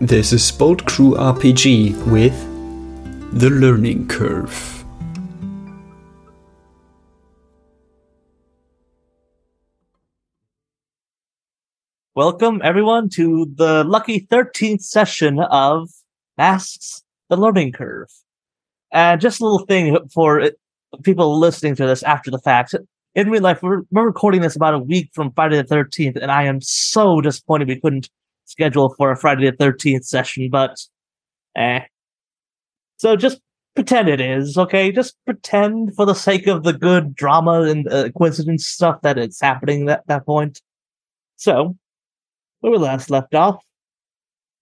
This is Bold Crew RPG with The Learning Curve. Welcome, everyone, to the lucky 13th session of Masks The Learning Curve. And just a little thing for people listening to this after the fact. In real life, we're, we're recording this about a week from Friday the 13th, and I am so disappointed we couldn't schedule for a Friday the 13th session, but eh. So just pretend it is, okay? Just pretend for the sake of the good drama and uh, coincidence stuff that it's happening at that point. So, where we last left off,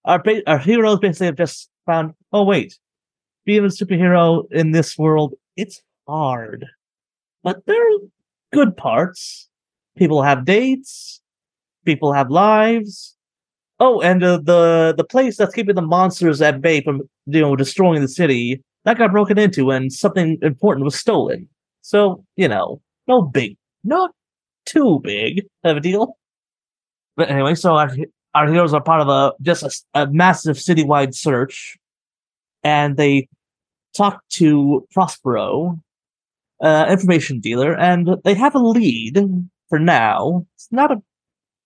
our ba- our heroes basically have just found. Oh wait, being a superhero in this world, it's hard, but there are good parts. People have dates. People have lives. Oh, and uh, the the place that's keeping the monsters at bay from you know destroying the city that got broken into, and something important was stolen. So you know, no big, not too big of a deal. But anyway, so our our heroes are part of a just a, a massive citywide search, and they talk to Prospero, uh, information dealer, and they have a lead for now. It's not a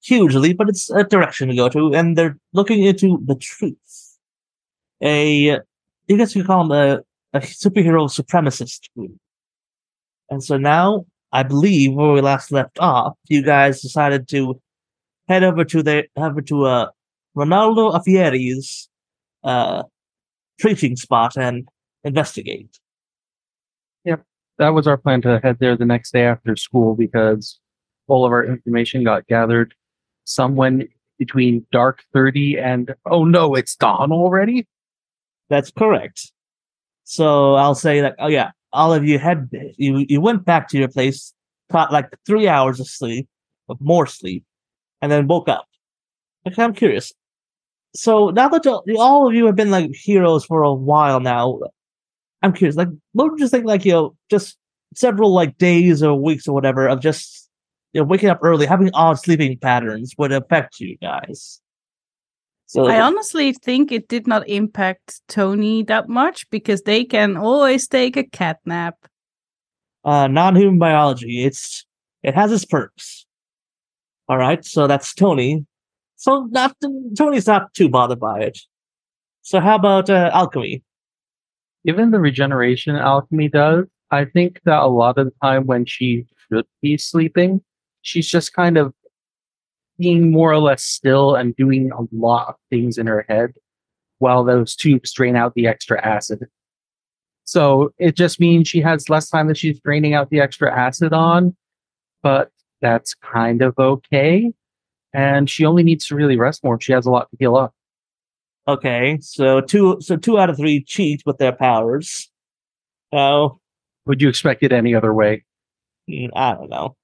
huge lead, but it's a direction to go to, and they're looking into the truth. A, I guess you call them a, a superhero supremacist group. And so now, I believe where we last left off, you guys decided to head over to the over to uh Ronaldo Afieri's uh preaching spot and investigate. Yep, that was our plan to head there the next day after school because all of our information got gathered somewhere between dark 30 and oh no it's dawn already That's correct. So I'll say that oh yeah, all of you had you you went back to your place, caught like three hours of sleep, of more sleep, and then woke up. Okay, I'm curious. So now that all of you have been like heroes for a while now, I'm curious. Like, what would you think? Like, you know, just several like days or weeks or whatever of just you know waking up early, having odd sleeping patterns would affect you guys. So I honestly think it did not impact Tony that much because they can always take a cat nap. uh, non-human biology. It's it has its perks. All right, so that's Tony. So not Tony's not too bothered by it. So how about uh, alchemy? given the regeneration alchemy does i think that a lot of the time when she should be sleeping she's just kind of being more or less still and doing a lot of things in her head while those tubes drain out the extra acid. So it just means she has less time that she's draining out the extra acid on but that's kind of okay. And she only needs to really rest more. If she has a lot to heal up. Okay, so two so two out of three cheat with their powers. Oh, would you expect it any other way? I don't know.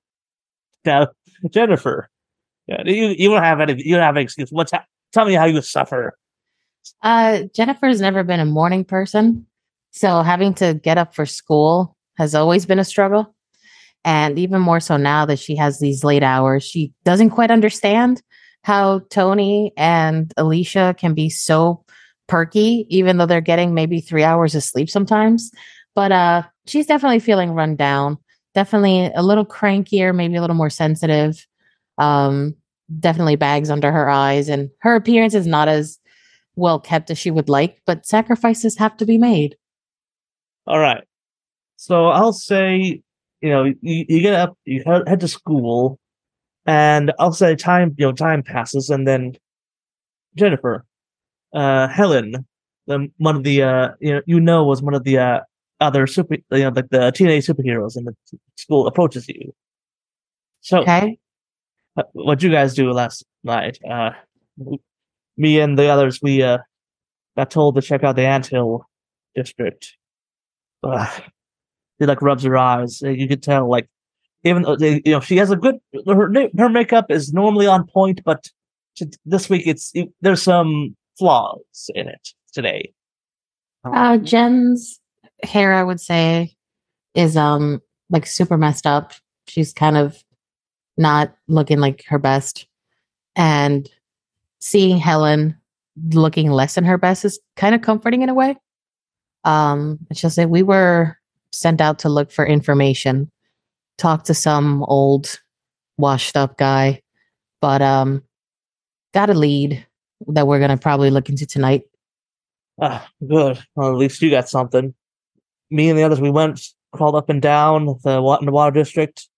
Now, Jennifer, you you don't have any you don't have any excuse. What's ha- tell me how you suffer. Uh, Jennifer's never been a morning person. So having to get up for school has always been a struggle. And even more so now that she has these late hours, she doesn't quite understand how Tony and Alicia can be so perky, even though they're getting maybe three hours of sleep sometimes. But uh, she's definitely feeling run down, definitely a little crankier, maybe a little more sensitive. Um, definitely bags under her eyes, and her appearance is not as well kept as she would like, but sacrifices have to be made. All right. So I'll say, you know, you, you get up, you head, head to school, and I'll say time, you know, time passes, and then Jennifer, uh, Helen, the one of the, uh, you know, you know, was one of the uh, other super, you know, like the teenage superheroes in the school approaches you. So, Okay. uh, what you guys do last night? Uh, me and the others, we uh, got told to check out the anthill district. Ugh. She like rubs her eyes. Uh, You could tell, like, even though they, you know she has a good her her makeup is normally on point, but t- this week it's it, there's some flaws in it today. Uh, Jen's hair, I would say, is um like super messed up. She's kind of not looking like her best. And seeing Helen looking less than her best is kind of comforting in a way. Um, she'll say, We were sent out to look for information, talk to some old washed up guy, but um, got a lead that we're gonna probably look into tonight. Ah, good. Well, at least you got something. Me and the others, we went, crawled up and down the wa- water district.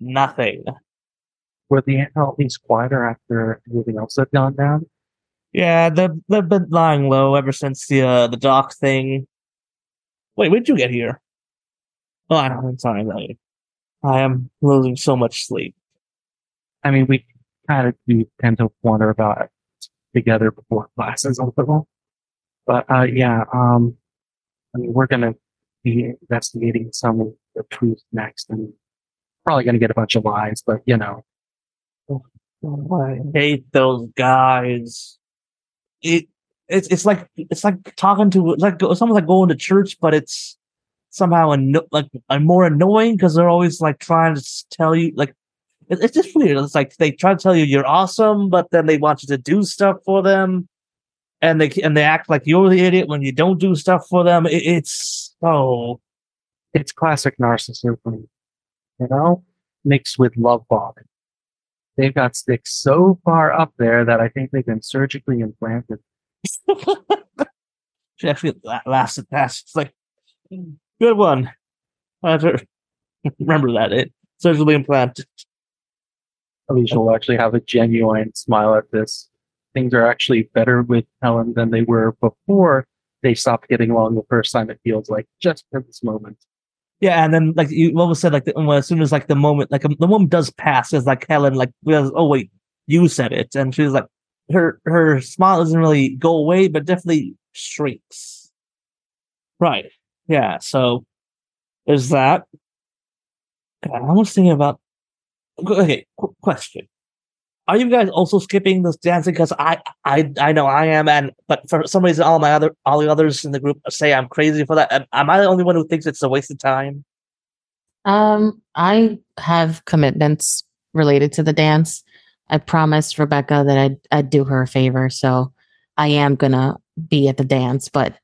Nothing. Were the ant colonies quieter after everything else had gone down? Yeah, they've they've been lying low ever since the uh, the dock thing. Wait, when did you get here? Oh, I don't, I'm sorry, Elliot. I am losing so much sleep. I mean, we kind of do tend to wonder about it together before classes a little. But uh, yeah, um, I mean, we're gonna be investigating some of the truth next, and probably gonna get a bunch of lies. But you know, I hate those guys. It it's it's like it's like talking to like it's almost like going to church, but it's somehow anno- like uh, more annoying because they're always like trying to tell you like it, it's just weird. It's like they try to tell you you're awesome, but then they want you to do stuff for them, and they and they act like you're the idiot when you don't do stuff for them. It, it's oh it's classic narcissism, you know, mixed with love bombing. They've got sticks so far up there that I think they've been surgically implanted. she actually la- lasted past. It's like good one. I remember that it surgically implanted. Alicia will actually have a genuine smile at this. Things are actually better with Helen than they were before they stopped getting along the first time. It feels like just for this moment. Yeah, and then like you almost said, like the, well, as soon as like the moment, like the moment does pass, is like Helen, like realizes, oh wait, you said it, and she's like, her her smile doesn't really go away, but definitely shrinks. Right. Yeah. So there's that. God, I was thinking about. Okay, qu- question: Are you guys also skipping this dancing? Because I, I, I know I am, and but for some reason, all my other, all the others in the group say I'm crazy for that. Am, am I the only one who thinks it's a waste of time? Um, I have commitments related to the dance. I promised Rebecca that I'd, I'd do her a favor, so I am gonna be at the dance, but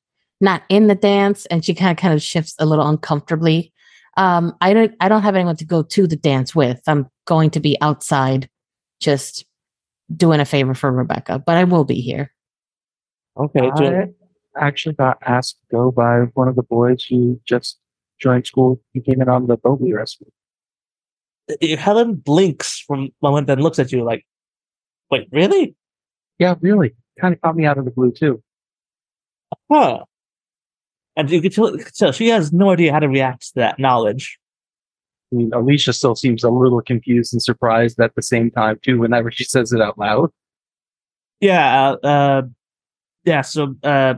not in the dance. And she kind of kind of shifts a little uncomfortably. Um, I don't I don't have anyone to go to the dance with. I'm going to be outside, just doing a favor for Rebecca, but I will be here. Okay, I actually got asked to go by one of the boys who just joined school. He came in on the boat we rescued. Helen blinks from moment and looks at you like, wait, really? Yeah, really. Kind of caught me out of the blue too. Huh. And you can tell, so she has no idea how to react to that knowledge. I mean, Alicia still seems a little confused and surprised at the same time too. Whenever she says it out loud. Yeah, uh, uh yeah, so, uh,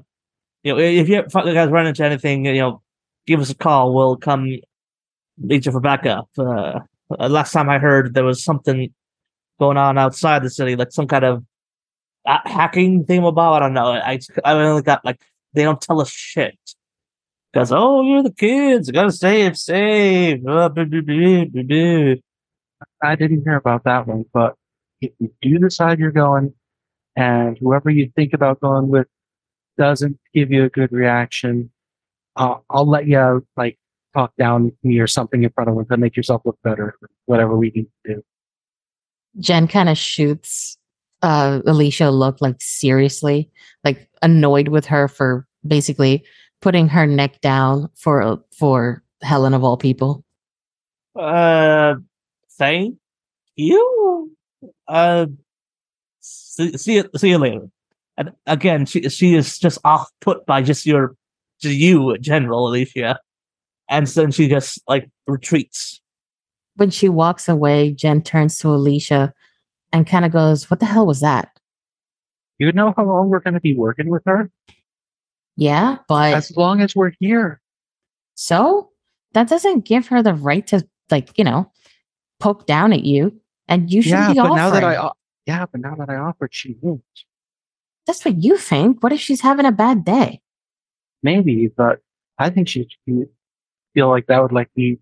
you know, if you guys run into anything, you know, give us a call. We'll come meet you for backup. Uh, uh, last time I heard there was something going on outside the city, like some kind of hacking thing about. I don't know. I I only got like they don't tell us shit because oh you're the kids, you gotta stay safe. Uh, blah, blah, blah, blah, blah. I didn't hear about that one, but if you do decide you're going and whoever you think about going with doesn't give you a good reaction, uh, I'll let you like talk down me or something in front of them to make yourself look better, whatever we need to do. Jen kind of shoots uh, Alicia a look like seriously, like annoyed with her for basically putting her neck down for for Helen of all people. Uh, thank you. Uh, see, see you, see you later. And again, she she is just off put by just your, just you, in general, Alicia. And then she just like retreats. When she walks away, Jen turns to Alicia and kind of goes, "What the hell was that?" You know how long we're going to be working with her? Yeah, but As long as we're here. so that doesn't give her the right to like you know poke down at you, and you should Yeah, be but offering. now that I, yeah, but now that I offered, she won't. That's what you think. What if she's having a bad day? Maybe, but I think she feel like that would like be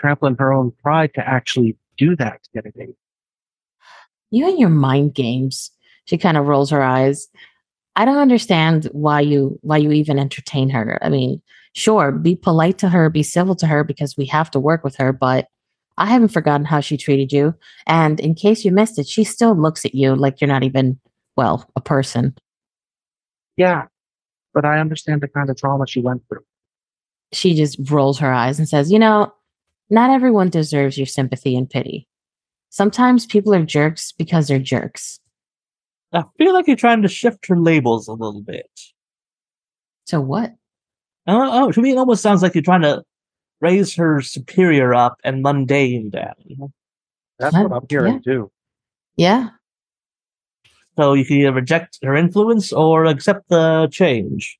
trampling her own pride to actually do that to get a date. You and your mind games. She kind of rolls her eyes. I don't understand why you why you even entertain her. I mean, sure, be polite to her, be civil to her because we have to work with her, but I haven't forgotten how she treated you. And in case you missed it, she still looks at you like you're not even, well, a person. Yeah, but I understand the kind of trauma she went through. She just rolls her eyes and says, You know, not everyone deserves your sympathy and pity. Sometimes people are jerks because they're jerks. I feel like you're trying to shift her labels a little bit. So what? Oh, oh, to me, it almost sounds like you're trying to raise her superior up and mundane down. That's What? what I'm hearing too. Yeah. So you can either reject her influence or accept the change.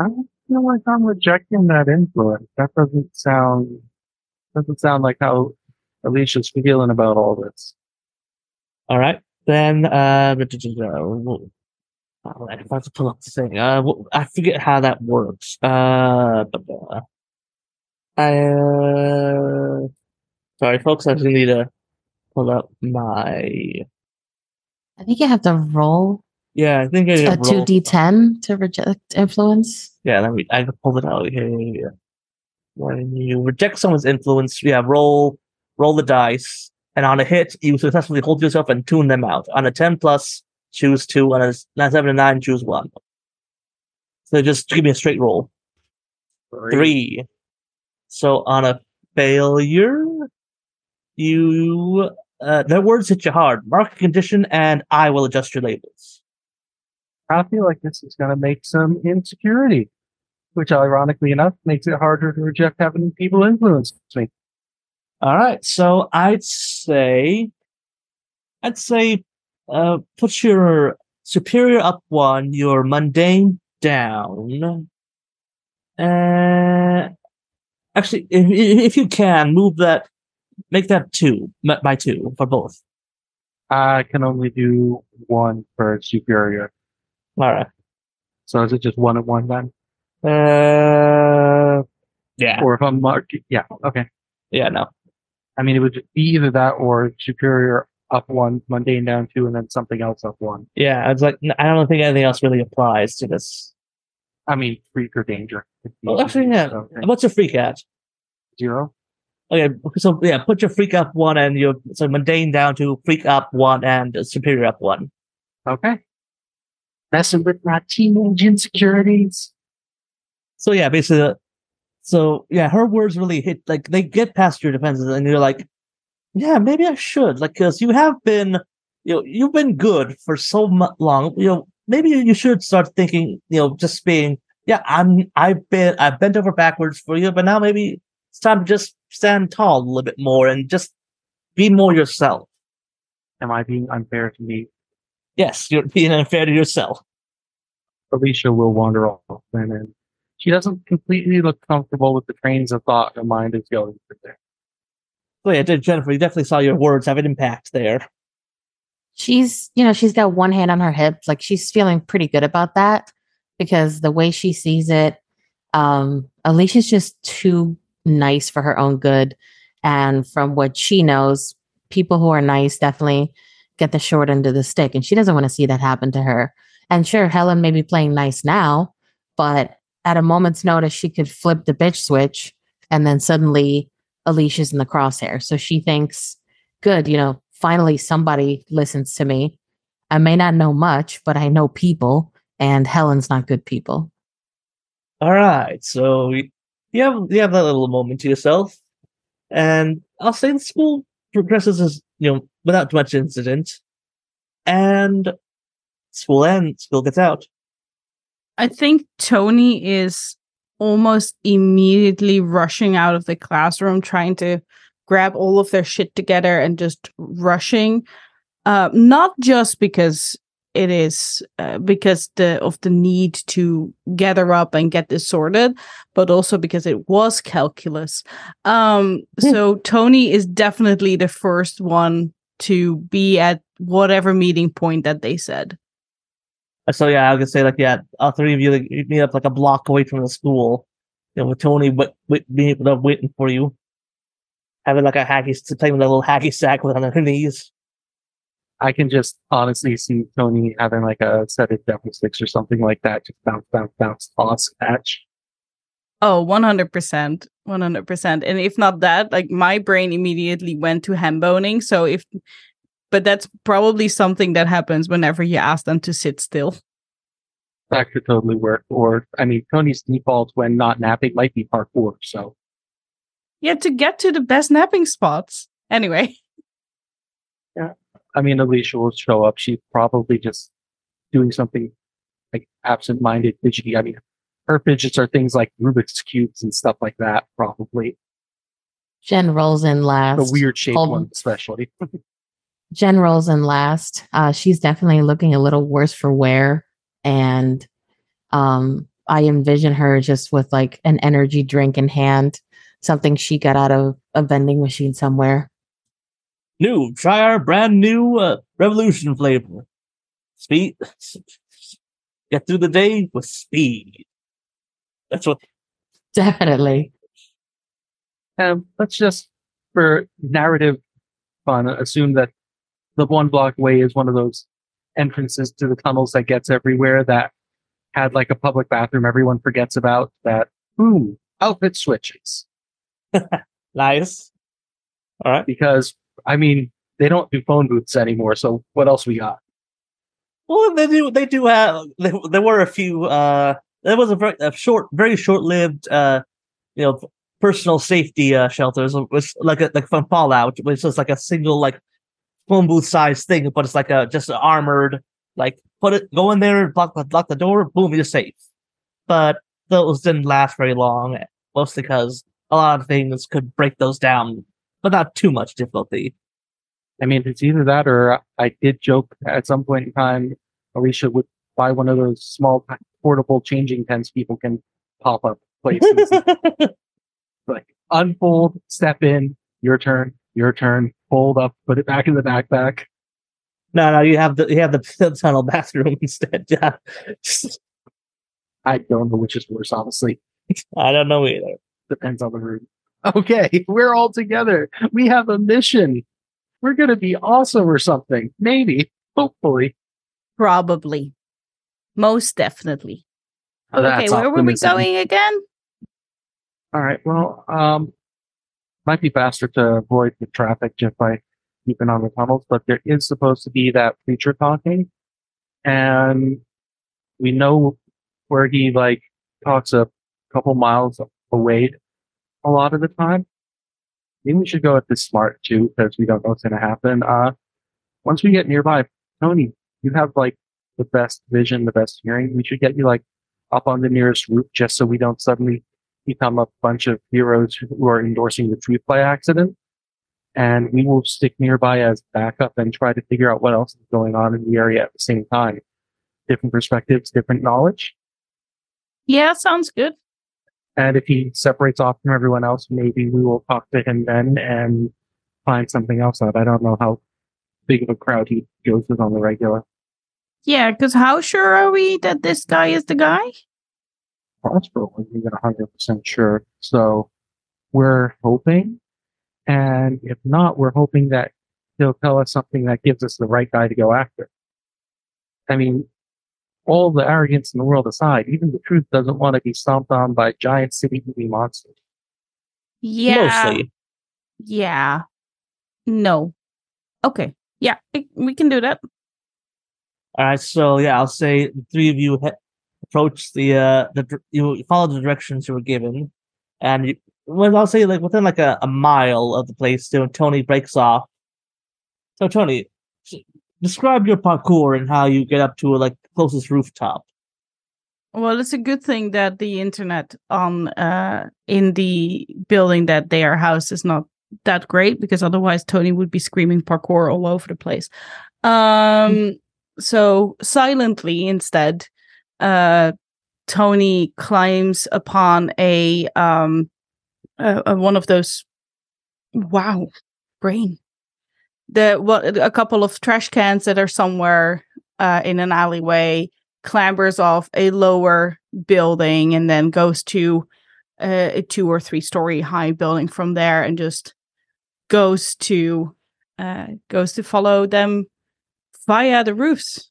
I don't feel like I'm rejecting that influence. That doesn't sound doesn't sound like how Alicia's feeling about all this. All right, then. Uh, oh, I have to pull up the thing. Uh, I forget how that works. Uh, blah, blah. uh sorry, folks. I just need to pull up my. I think you have to roll Yeah, I think I a can roll- 2d10 to reject influence. Yeah, let me. I can pull it out here. Yeah, yeah. When you reject someone's influence, yeah, roll roll the dice, and on a hit, you successfully hold yourself and tune them out. On a ten plus, choose two. On a s- on a seven and nine, choose one. So just give me a straight roll. Three. So on a failure, you uh, their words hit you hard. Mark a condition, and I will adjust your labels. I feel like this is going to make some insecurity, which ironically enough makes it harder to reject having people influence me. All right, so I'd say, I'd say, uh, put your superior up one, your mundane down. Uh, actually, if, if you can, move that, make that two by two for both. I can only do one per superior. All right. So is it just one at one then? Uh, yeah, Or if I'm marked, yeah, okay. yeah, no. I mean, it would be either that or superior up one, mundane down two, and then something else up one. Yeah, it's like n- I don't think anything else really applies to this. I mean, freak or danger. Well, actually, yeah. So, okay. What's your freak at? Zero. Okay, so yeah, put your freak up one and your so mundane down to freak up one and superior up one. Okay. Messing with my teenage insecurities. So yeah, basically, so yeah, her words really hit like they get past your defenses, and you're like, yeah, maybe I should, like, because you have been, you know, you've been good for so long, you know, maybe you should start thinking, you know, just being, yeah, I'm, I've been, I've bent over backwards for you, but now maybe it's time to just stand tall a little bit more and just be more yourself. Am I being unfair to me? Yes, you're being unfair to yourself. Alicia will wander off then, and she doesn't completely look comfortable with the trains of thought her mind is going through there. So yeah, Jennifer, you definitely saw your words have an impact there. she's you know she's got one hand on her hip like she's feeling pretty good about that because the way she sees it um alicia's just too nice for her own good and from what she knows people who are nice definitely get the short end of the stick and she doesn't want to see that happen to her and sure helen may be playing nice now but at a moment's notice she could flip the bitch switch and then suddenly alicia's in the crosshair so she thinks good, you know, finally somebody listens to me. I may not know much, but I know people, and Helen's not good people. All right, so you have you have that little moment to yourself, and I'll say the school progresses as you know without much incident, and school ends, school gets out. I think Tony is almost immediately rushing out of the classroom, trying to grab all of their shit together and just rushing. Uh, not just because it is uh, because the of the need to gather up and get this sorted, but also because it was calculus. Um, Hmm. so Tony is definitely the first one to be at whatever meeting point that they said. So yeah, I was gonna say like yeah, all three of you like, meet up like a block away from the school, you know, with Tony wait, wait, being uh, waiting for you, having like a hacky playing with a little hacky sack with on her knees. I can just honestly see Tony having like a set of devil sticks or something like that, just bounce, bounce, bounce, toss, catch. Oh, 100%. 100%. And if not that, like my brain immediately went to ham boning. So if, but that's probably something that happens whenever you ask them to sit still. That could totally work. Or, I mean, Tony's default when not napping might be parkour. So, Yeah, to get to the best napping spots. Anyway, Yeah. I mean, Alicia will show up. She's probably just doing something like absent minded, fidgety. I mean, her fidgets are things like Rubik's Cubes and stuff like that, probably. Jen rolls in last. The weird shaped Hold- one, especially. Jen and last. Uh, she's definitely looking a little worse for wear. And um, I envision her just with like an energy drink in hand, something she got out of a vending machine somewhere. New, try our brand new uh, revolution flavor. Speed. Get through the day with speed. That's what. Definitely. Um, let's just, for narrative fun, assume that the one block way is one of those entrances to the tunnels that gets everywhere that had like a public bathroom everyone forgets about that, boom, outfit switches. Nice. All right. Because, I mean, they don't do phone booths anymore. So what else we got? Well, they do. They do have. There, there were a few. Uh, there was a very a short, very short-lived. Uh, you know, personal safety uh, shelters. It was like a, like from Fallout, which is like a single like phone booth size thing, but it's like a just an armored. Like put it, go in there, block lock the door, boom, you're safe. But those didn't last very long, mostly because a lot of things could break those down, but not too much difficulty. I mean, it's either that or I did joke at some point in time, Alicia would buy one of those small portable changing tents people can pop up places. like unfold, step in, your turn, your turn, fold up, put it back in the backpack. No, no, you have the you have the, the tunnel bathroom instead. Yeah, I don't know which is worse, honestly. I don't know either. Depends on the room. Okay, we're all together. We have a mission. We're gonna be awesome or something. Maybe. Hopefully. probably. Most definitely. Oh, okay, that's where were we going again? All right. Well, um, might be faster to avoid the traffic just by keeping on the tunnels, but there is supposed to be that preacher talking, and we know where he like talks a couple miles away a lot of the time. Maybe we should go at this smart too, because we don't know what's going to happen. Uh, once we get nearby, Tony, you have like the best vision, the best hearing. We should get you like up on the nearest roof just so we don't suddenly become a bunch of heroes who are endorsing the truth by accident. And we will stick nearby as backup and try to figure out what else is going on in the area at the same time. Different perspectives, different knowledge. Yeah, sounds good. And if he separates off from everyone else, maybe we will talk to him then and find something else out. I don't know how big of a crowd he goes with on the regular. Yeah, because how sure are we that this guy is the guy? Crossbow wasn't even 100% sure. So we're hoping. And if not, we're hoping that he'll tell us something that gives us the right guy to go after. I mean, all the arrogance in the world aside, even the truth doesn't want to be stomped on by giant city movie monsters. Yeah. Mostly. Yeah. No. Okay. Yeah, we can do that. All right, so yeah, I'll say the three of you he- approach the uh the you follow the directions you were given, and you, well, I'll say like within like a, a mile of the place, still Tony breaks off. So Tony, describe your parkour and how you get up to like closest rooftop. Well, it's a good thing that the internet on uh in the building that their house is not that great because otherwise Tony would be screaming parkour all over the place. Um so silently instead uh Tony climbs upon a um uh, uh, one of those wow brain the what a couple of trash cans that are somewhere uh in an alleyway clambers off a lower building and then goes to uh, a two or three story high building from there and just goes to uh, goes to follow them via the roofs.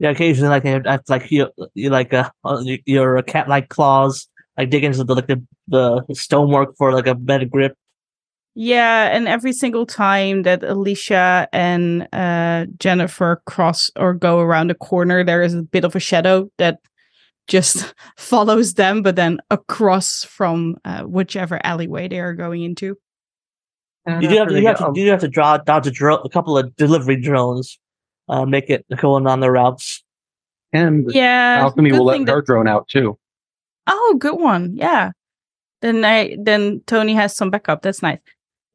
Yeah, occasionally, like I have like you, you like uh, uh, your cat like claws, like dig into the like the, the stonework for like a better grip. Yeah, and every single time that Alicia and uh, Jennifer cross or go around a corner, there is a bit of a shadow that just follows them, but then across from uh, whichever alleyway they are going into. You do have to, they you have to, you do have to draw dodge a, dro- a couple of delivery drones, uh, make it going on the routes. and Yeah, Alchemy will let thing her that- drone out too. Oh, good one. Yeah. Then I then Tony has some backup. That's nice.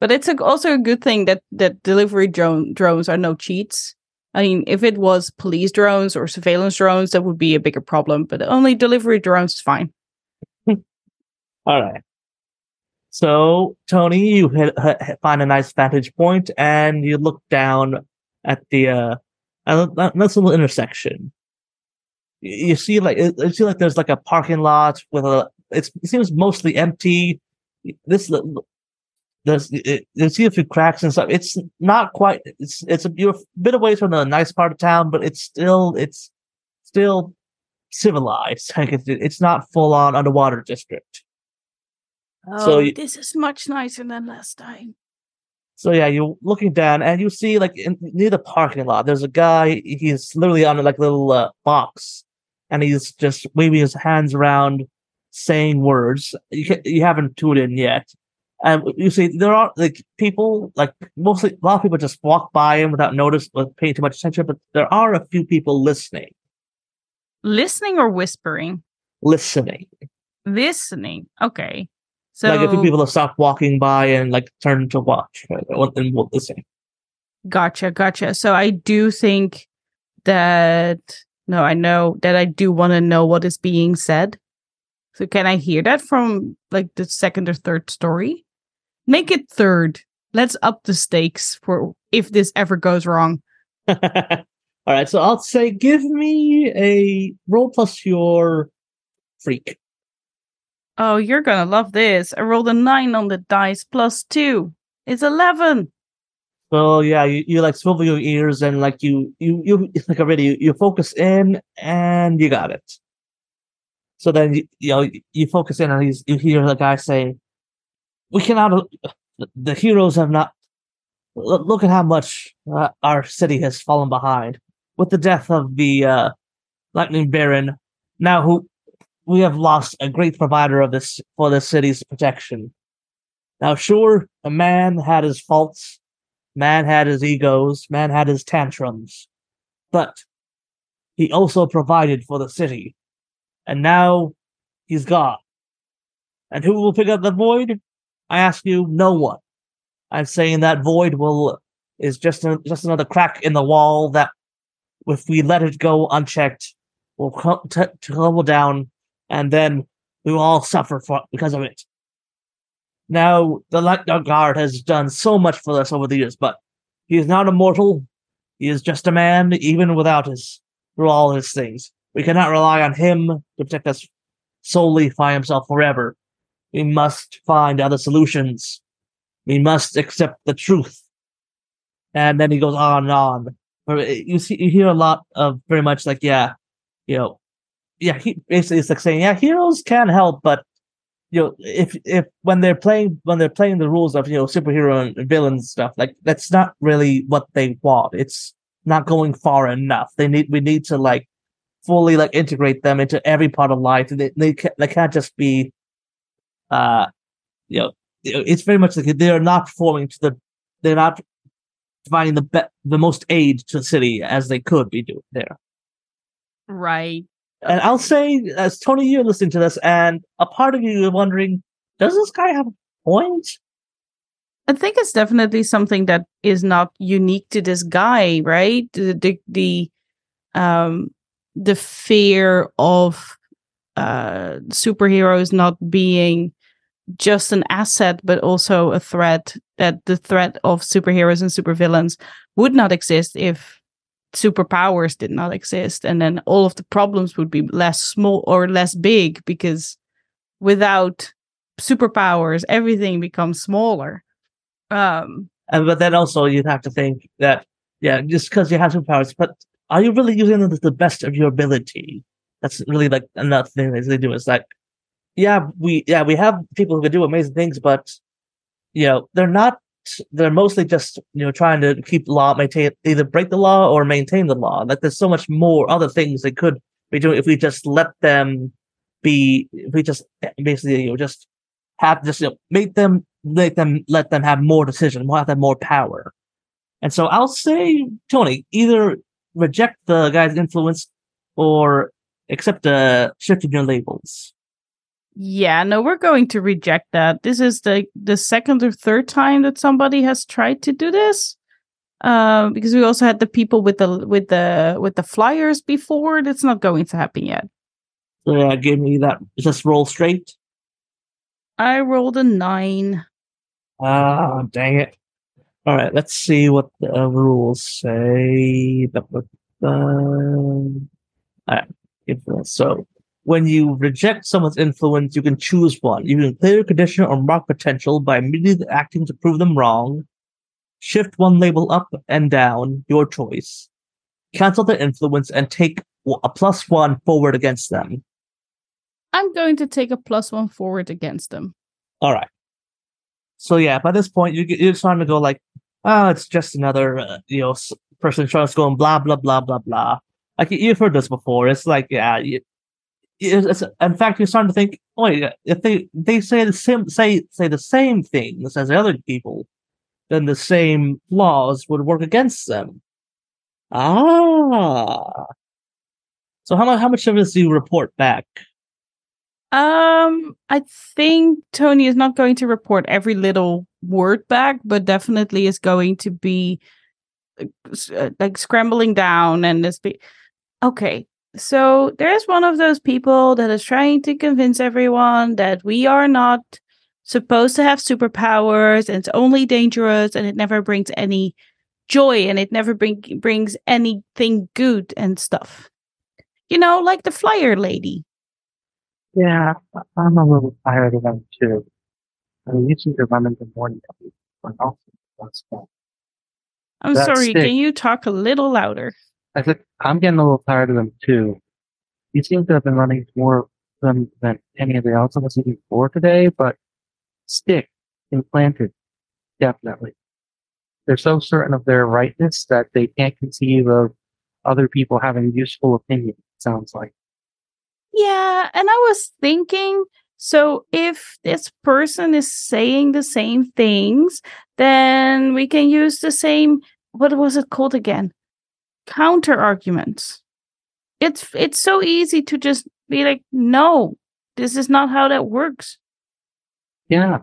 But it's a, also a good thing that that delivery drone drones are no cheats. I mean, if it was police drones or surveillance drones, that would be a bigger problem. But only delivery drones is fine. All right. So Tony, you hit, hit, find a nice vantage point, and you look down at the uh, at a little intersection. You see, like it, you see, like there's like a parking lot with a. It's, it seems mostly empty. This there's it, you see a few cracks and stuff. It's not quite. It's it's a you're a bit away from the nice part of town, but it's still it's still civilized. Like it's, it's not full on underwater district. Oh, So you- this is much nicer than last time. So yeah, you're looking down and you see like in, near the parking lot, there's a guy. He's literally on like a little uh, box, and he's just waving his hands around, saying words. You can, you haven't tuned in yet, and you see there are like people like mostly a lot of people just walk by him without notice, with paying too much attention. But there are a few people listening, Listening or whispering? listening. Listening. Okay. So like a few people have stopped walking by and like turned to watch and will listen. Gotcha, gotcha. So I do think that no, I know that I do want to know what is being said. So can I hear that from like the second or third story? Make it third. Let's up the stakes for if this ever goes wrong. All right, so I'll say give me a roll plus your freak. Oh, you're gonna love this. I rolled a nine on the dice plus two. It's eleven. So yeah, you, you like swivel your ears and like you you you like already you, you focus in and you got it. So then you, you know you focus in and you hear the guy say, "We cannot. The heroes have not. Look look at how much uh, our city has fallen behind with the death of the uh, Lightning Baron. Now who we have lost a great provider of this for the city's protection. Now, sure, a man had his faults, man had his egos, man had his tantrums, but he also provided for the city, and now he's gone. And who will pick up the void? I ask you, no one. I'm saying that void will is just a, just another crack in the wall that, if we let it go unchecked, will crum- t- tumble down, and then we will all suffer for because of it. Now, the Lightning Guard has done so much for us over the years, but he is not immortal. He is just a man, even without his through all his things. We cannot rely on him to protect us solely by himself forever. We must find other solutions. We must accept the truth. And then he goes on and on. Uh, you see, you hear a lot of very much like, yeah, you know, yeah, he basically it's like saying, yeah, heroes can help, but you know, if if when they're playing when they're playing the rules of you know superhero and villain stuff, like that's not really what they want. It's not going far enough. They need we need to like fully like integrate them into every part of life. They they can't, they can't just be, uh, you know, it's very much like they are not performing to the they're not providing the be- the most aid to the city as they could be doing there. Right. And I'll say, as Tony, you're listening to this, and a part of you is wondering, does this guy have a point? I think it's definitely something that is not unique to this guy, right? The the, the um the fear of uh superheroes not being just an asset but also a threat that the threat of superheroes and supervillains would not exist if superpowers did not exist and then all of the problems would be less small or less big because without superpowers everything becomes smaller um And but then also you'd have to think that yeah, just because you have superpowers, but are you really using them to the best of your ability? That's really like another thing that they do is like, yeah, we yeah we have people who can do amazing things, but you know they're not. They're mostly just you know trying to keep law, maintain either break the law or maintain the law. Like there's so much more other things they could be doing if we just let them be. If we just basically you know just have just you know, make them make them let them have more decision, more have them more power. And so I'll say, Tony, either reject the guy's influence or accept uh, shifting your labels. Yeah, no, we're going to reject that. This is the the second or third time that somebody has tried to do this. Um, because we also had the people with the with the with the flyers before. That's not going to happen yet. So yeah, give me that. Just roll straight. I rolled a nine. Ah, dang it. All right, let's see what the uh, rules say. All right, so when you reject someone's influence, you can choose one. You can clear a condition or mark potential by immediately acting to prove them wrong. Shift one label up and down, your choice. Cancel their influence and take a plus one forward against them. I'm going to take a plus one forward against them. All right. So yeah, by this point, you, you're starting to go like, oh, it's just another, uh, you know, person trying to go and blah blah blah blah blah. Like you've heard this before. It's like, yeah, you, it's, in fact, you're starting to think, wait, if they they say the same say say the same things as the other people, then the same laws would work against them. Ah. So how much how much of this do you report back? Um, I think Tony is not going to report every little word back, but definitely is going to be uh, uh, like scrambling down and this be okay. So there's one of those people that is trying to convince everyone that we are not supposed to have superpowers and it's only dangerous and it never brings any joy and it never bring, brings anything good and stuff. You know, like the flyer lady. Yeah, I'm a little tired of them too. I mean, usually they run in the morning, but also that's fun. I'm that sorry, can you talk a little louder? I said, I'm getting a little tired of them too. You seem to have been running more them than any of the else of us even before today, but stick, implanted, definitely. They're so certain of their rightness that they can't conceive of other people having useful opinions, sounds like. Yeah, and I was thinking so if this person is saying the same things, then we can use the same what was it called again? Counter arguments. It's it's so easy to just be like, no, this is not how that works. Yeah.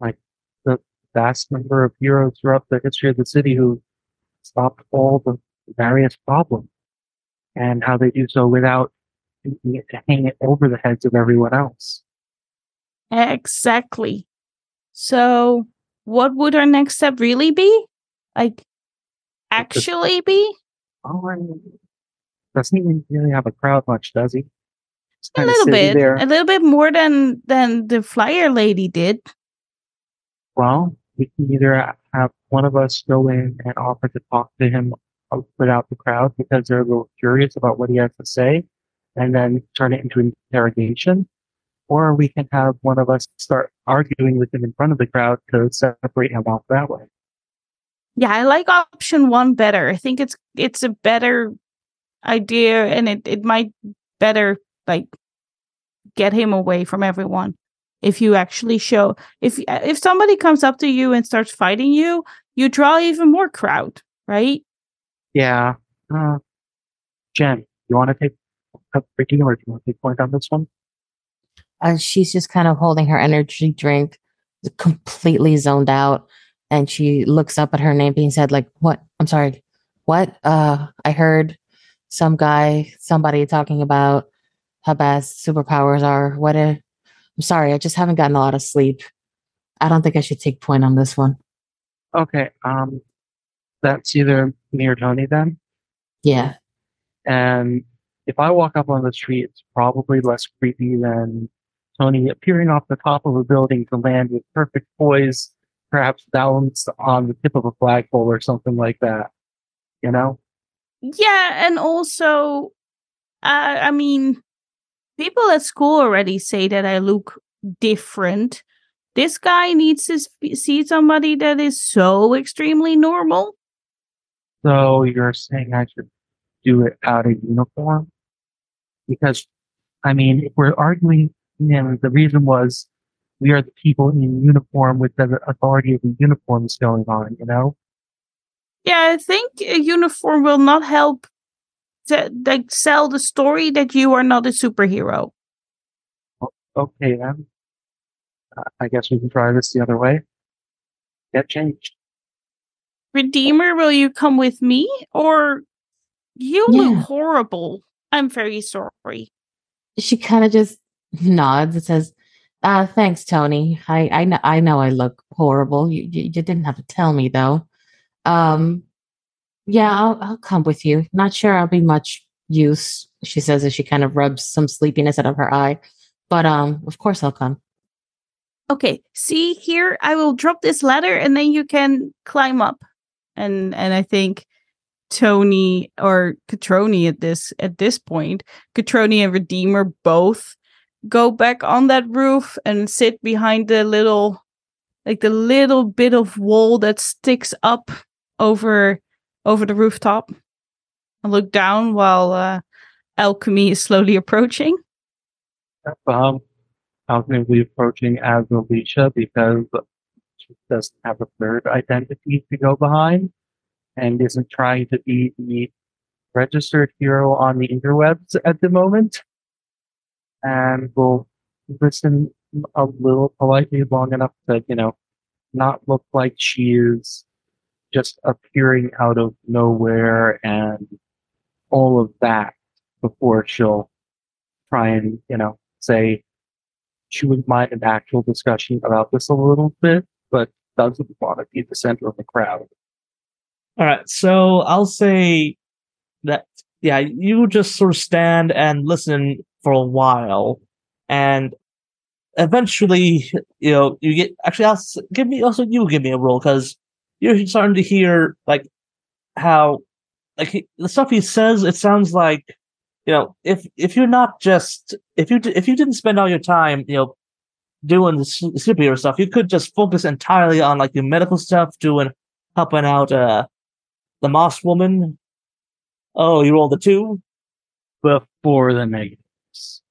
Like the vast number of heroes throughout the history of the city who stopped all the various problems and how they do so without to hang it over the heads of everyone else. Exactly. So, what would our next step really be? Like, actually be? Oh, I mean, doesn't even really have a crowd much, does he? A little bit, there. a little bit more than than the flyer lady did. Well, we can either have one of us go in and offer to talk to him uh, without the crowd because they're a little curious about what he has to say, and then turn it into an interrogation. Or we can have one of us start arguing with him in front of the crowd to separate him off that way. Yeah, I like option one better. I think it's it's a better idea and it, it might better like get him away from everyone if you actually show if if somebody comes up to you and starts fighting you you draw even more crowd right yeah uh, jen you want to take Ricky, or do you want to take point on this one? Uh, she's just kind of holding her energy drink, completely zoned out, and she looks up at her name being said, like, "What? I'm sorry, what? Uh, I heard some guy, somebody talking about how bad superpowers are. What? I'm sorry, I just haven't gotten a lot of sleep. I don't think I should take point on this one. Okay, um, that's either me or Tony then. Yeah. And if I walk up on the street, it's probably less creepy than Tony appearing off the top of a building to land with perfect poise, perhaps balanced on the tip of a flagpole or something like that. you know? Yeah, and also, uh, I mean, people at school already say that I look different. This guy needs to sp- see somebody that is so extremely normal. So you're saying I should do it out of uniform? Because, I mean, if we're arguing, and the reason was we are the people in uniform with the authority of the uniforms going on, you know? Yeah, I think a uniform will not help to like sell the story that you are not a superhero. Okay, then. I guess we can try this the other way. Get changed. Redeemer, will you come with me? Or you Yeah. look horrible. I'm very sorry. She kind of just nods and says, uh, thanks, Tony. I, I know I know I look horrible. You, you you didn't have to tell me though. Um yeah, I'll I'll come with you. Not sure I'll be much use, she says as she kind of rubs some sleepiness out of her eye. But um, of course I'll come. Okay, see here, I will drop this ladder and then you can climb up. And and I think Tony or Catroni at this at this point, Catroni and Redeemer both go back on that roof and sit behind the little like the little bit of wall that sticks up over over the rooftop and look down while uh, alchemy is slowly approaching. Um, going to be approaching as Alicia because she doesn't have a third identity to go behind and isn't trying to be the registered hero on the interwebs at the moment. And will listen a little politely long enough to, you know, not look like she is just appearing out of nowhere and all of that before she'll try and, you know, say she wouldn't mind an actual discussion about this a little bit, but doesn't want to be the center of the crowd. All right, so I'll say that yeah, you just sort of stand and listen for a while, and eventually, you know, you get actually. I'll give me also you give me a roll because you're starting to hear like how like he, the stuff he says. It sounds like you know if if you're not just if you if you didn't spend all your time you know doing the su- superhero stuff, you could just focus entirely on like the medical stuff, doing helping out uh the moss woman. Oh, you rolled a two. Before the negatives.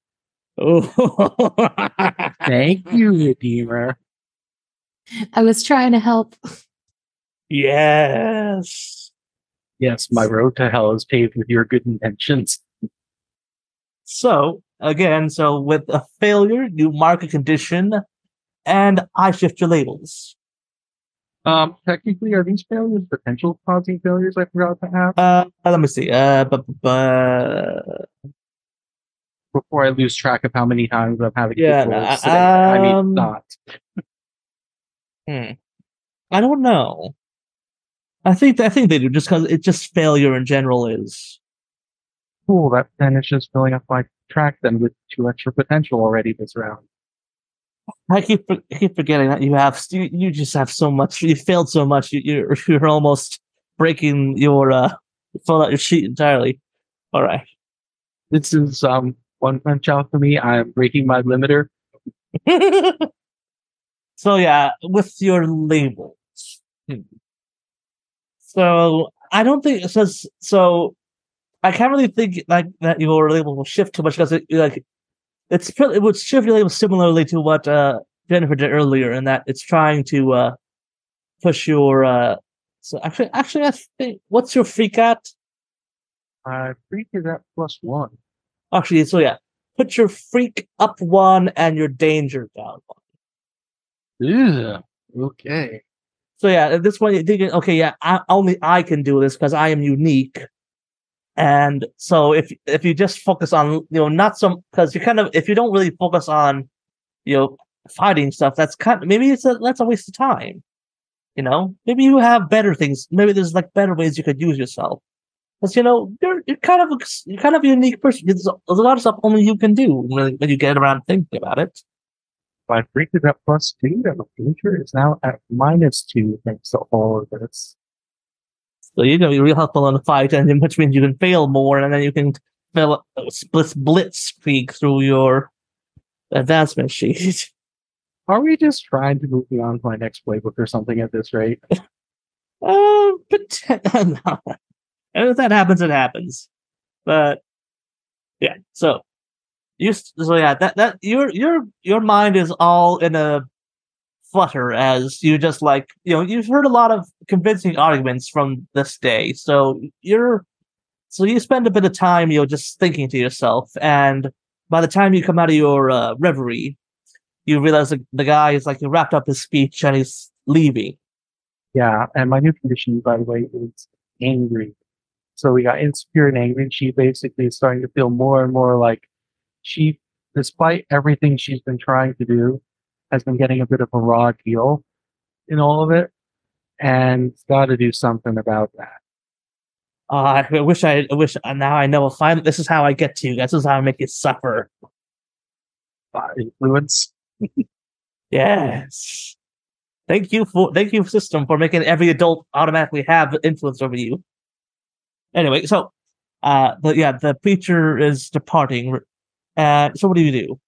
Oh, Thank you, Redeemer. I was trying to help. yes. Yes, my road to hell is paved with your good intentions. So again, so with a failure, you mark a condition, and I shift your labels. Um, technically, are these failures potential causing failures I forgot to have? Uh, let me see. Uh, but, but Before I lose track of how many times I'm having Yeah, no, today. I um, mean, not. hmm. I don't know. I think I think they do just because it just failure in general is. Cool, that then it's just filling up my track then with two extra potential already this round. I keep I keep forgetting that you have you, you just have so much. You failed so much. You, you're you're almost breaking your uh fill out your sheet entirely. All right. This is um one punch out for me. I'm breaking my limiter. so yeah, with your labels. Hmm. So I don't think it says so. I can't really think like that your label will shift too much because it like it's pre- it would shift your label similarly to what uh Jennifer did earlier in that it's trying to uh push your uh so actually actually I think what's your freak at Uh, freak is at plus one. Actually so yeah put your freak up one and your danger down one. Ugh. Okay. So yeah, at this point you're thinking, okay, yeah, I, only I can do this because I am unique. And so if if you just focus on you know not some because you kind of if you don't really focus on you know fighting stuff, that's kind of maybe it's a that's a waste of time. You know, maybe you have better things. Maybe there's like better ways you could use yourself. Because you know you're you're kind of a, you're kind of a unique person. There's, there's a lot of stuff only you can do when, when you get around thinking about it. My freak is at plus two, and my danger is now at minus two thanks to all of this. So you're gonna be real helpful in the fight, and which means you can fail more, and then you can fill split blitzkrieg through your advancement sheet. Are we just trying to move on to my next playbook or something at this rate? Uh, but no. And if that happens, it happens. But yeah, so you so yeah that that your your your mind is all in a flutter as you just like you know you've heard a lot of convincing arguments from this day, so you're so you spend a bit of time you know just thinking to yourself, and by the time you come out of your uh, reverie, you realize the, the guy is like he wrapped up his speech and he's leaving. Yeah, and my new condition, by the way, is angry. So we got insecure and angry. and She basically is starting to feel more and more like she, despite everything she's been trying to do, has been getting a bit of a raw deal in all of it, and got to do something about that. Uh, I wish I, I wish uh, now I know. Finally, this is how I get to you. This is how I make you suffer. Uh, influence. Yes. Thank you for thank you system for making every adult automatically have influence over you. Anyway, so uh, but yeah, the preacher is departing. Uh, so what do you do?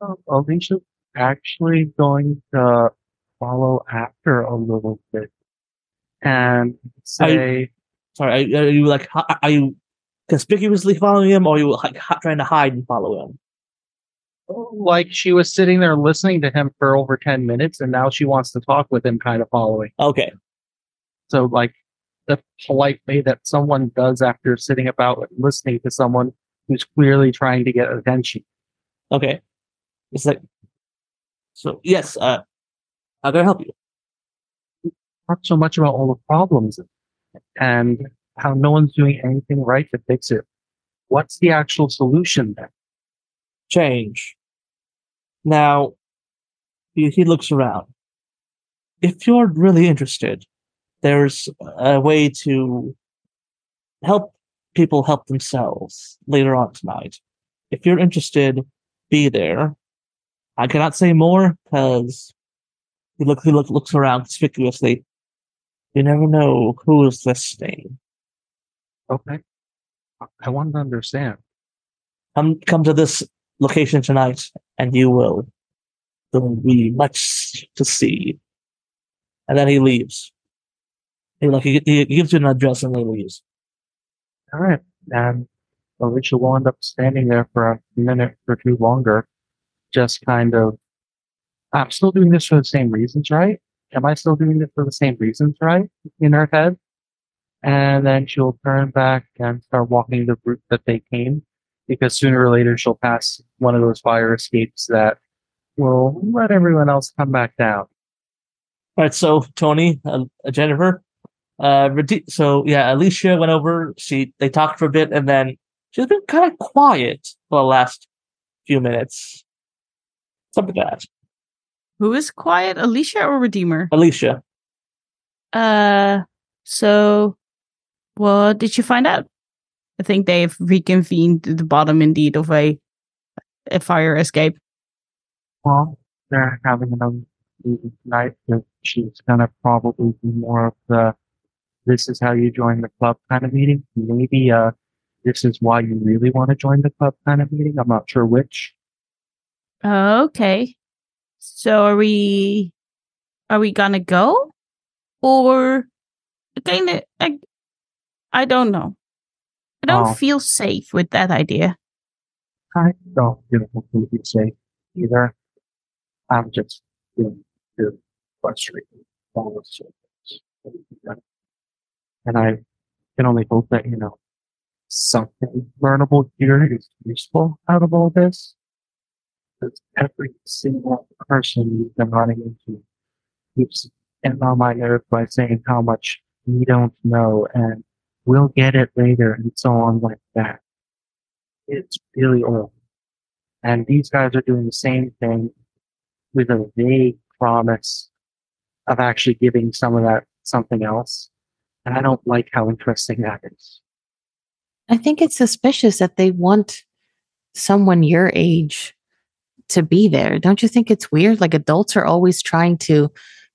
Uh, Alicia's actually going to follow after a little bit and say, Sorry, are, are you like are you conspicuously following him, or are you like trying to hide and follow him? like she was sitting there listening to him for over 10 minutes and now she wants to talk with him kind of following Okay, so like the polite way that someone does after sitting about listening to someone who's clearly trying to get attention okay. It's like so. Yes. Uh, how can I help you? talk so much about all the problems and how no one's doing anything right to fix it what's the actual solution then change. Now, he, he looks around. If you're really interested, there's a way to help people help themselves later on tonight. If you're interested, be there. I cannot say more because he look he look, looks around conspicuously. You never know who is listening. okay i want to understand come come to this location tonight and you will there will be much to see and then he leaves like he, he gives you an address and he leaves. All right. And alicia will end up standing there for a minute or two longer just kind of i'm still doing this for the same reasons right? Am i still doing this for the same reasons right in her head? And then she'll turn back and start walking the route that they came because sooner or later she'll pass one of those fire escapes that will let everyone else come back down. all right so tony uh, jennifer uh so yeah alicia went over she they talked for a bit and then she's been kind of quiet for the last few minutes something like that Who is quiet, Alicia or Redeemer? alicia Uh, so what did you find out? I think they've reconvened the bottom indeed of a a fire escape. Well, they're having another meeting tonight that she's gonna probably be more of the this is how you join the club kind of meeting. Maybe uh this is why you really want to join the club kind of meeting. I'm not sure which. Okay. So are we are we gonna go? Or kinda I I don't know. I don't Oh. feel safe with that idea. I don't feel completely safe either. I'm just feeling frustrated. by all this shit. And I can only hope that, you know, something learnable here is useful out of all this. Because every single person you've been running into keeps getting on my nerves by saying how much we don't know and we'll get it later and so on like that. It's really old. And these guys are doing the same thing with a vague promise of actually giving some of that something else. And I don't like how interesting that is. I think it's suspicious that they want someone your age to be there. Don't you think it's weird? Like adults are always trying to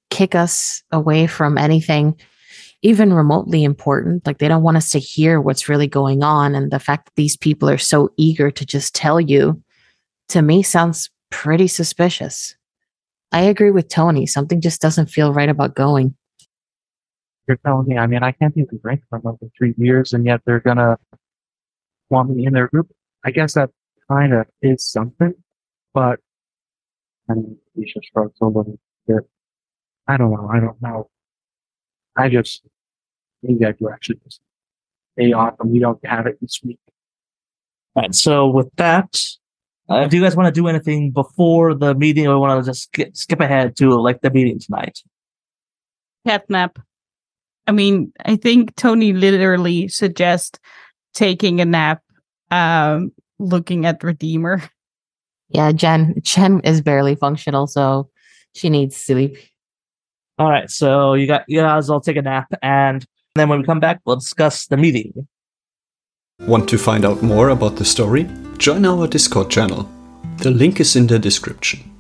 kick us away from anything, even remotely important. Like they don't want us to hear what's really going on. And the fact that these people are so eager to just tell you to me sounds pretty suspicious. I agree with Tony. Something just doesn't feel right about going. You're telling me, I mean, I can't even drink for another three years, and yet they're gonna want me in their group. I guess that kind of is something, but and Isha shrugs a little bit. I don't know. I don't know. I just maybe I do actually just stay off, and we don't have it this week. All right. So with that, uh, do you guys want to do anything before the meeting, or want to just skip, skip ahead to like the meeting tonight? Cat nap. I mean, I think Tony literally suggests taking a nap, um, looking at Redeemer. Yeah, Jen Jen is barely functional, so she needs sleep. All right. So you got you guys all take a nap, and then when we come back, we'll discuss the meeting. Want to find out more about the story? Join our Discord channel. The link is in the description.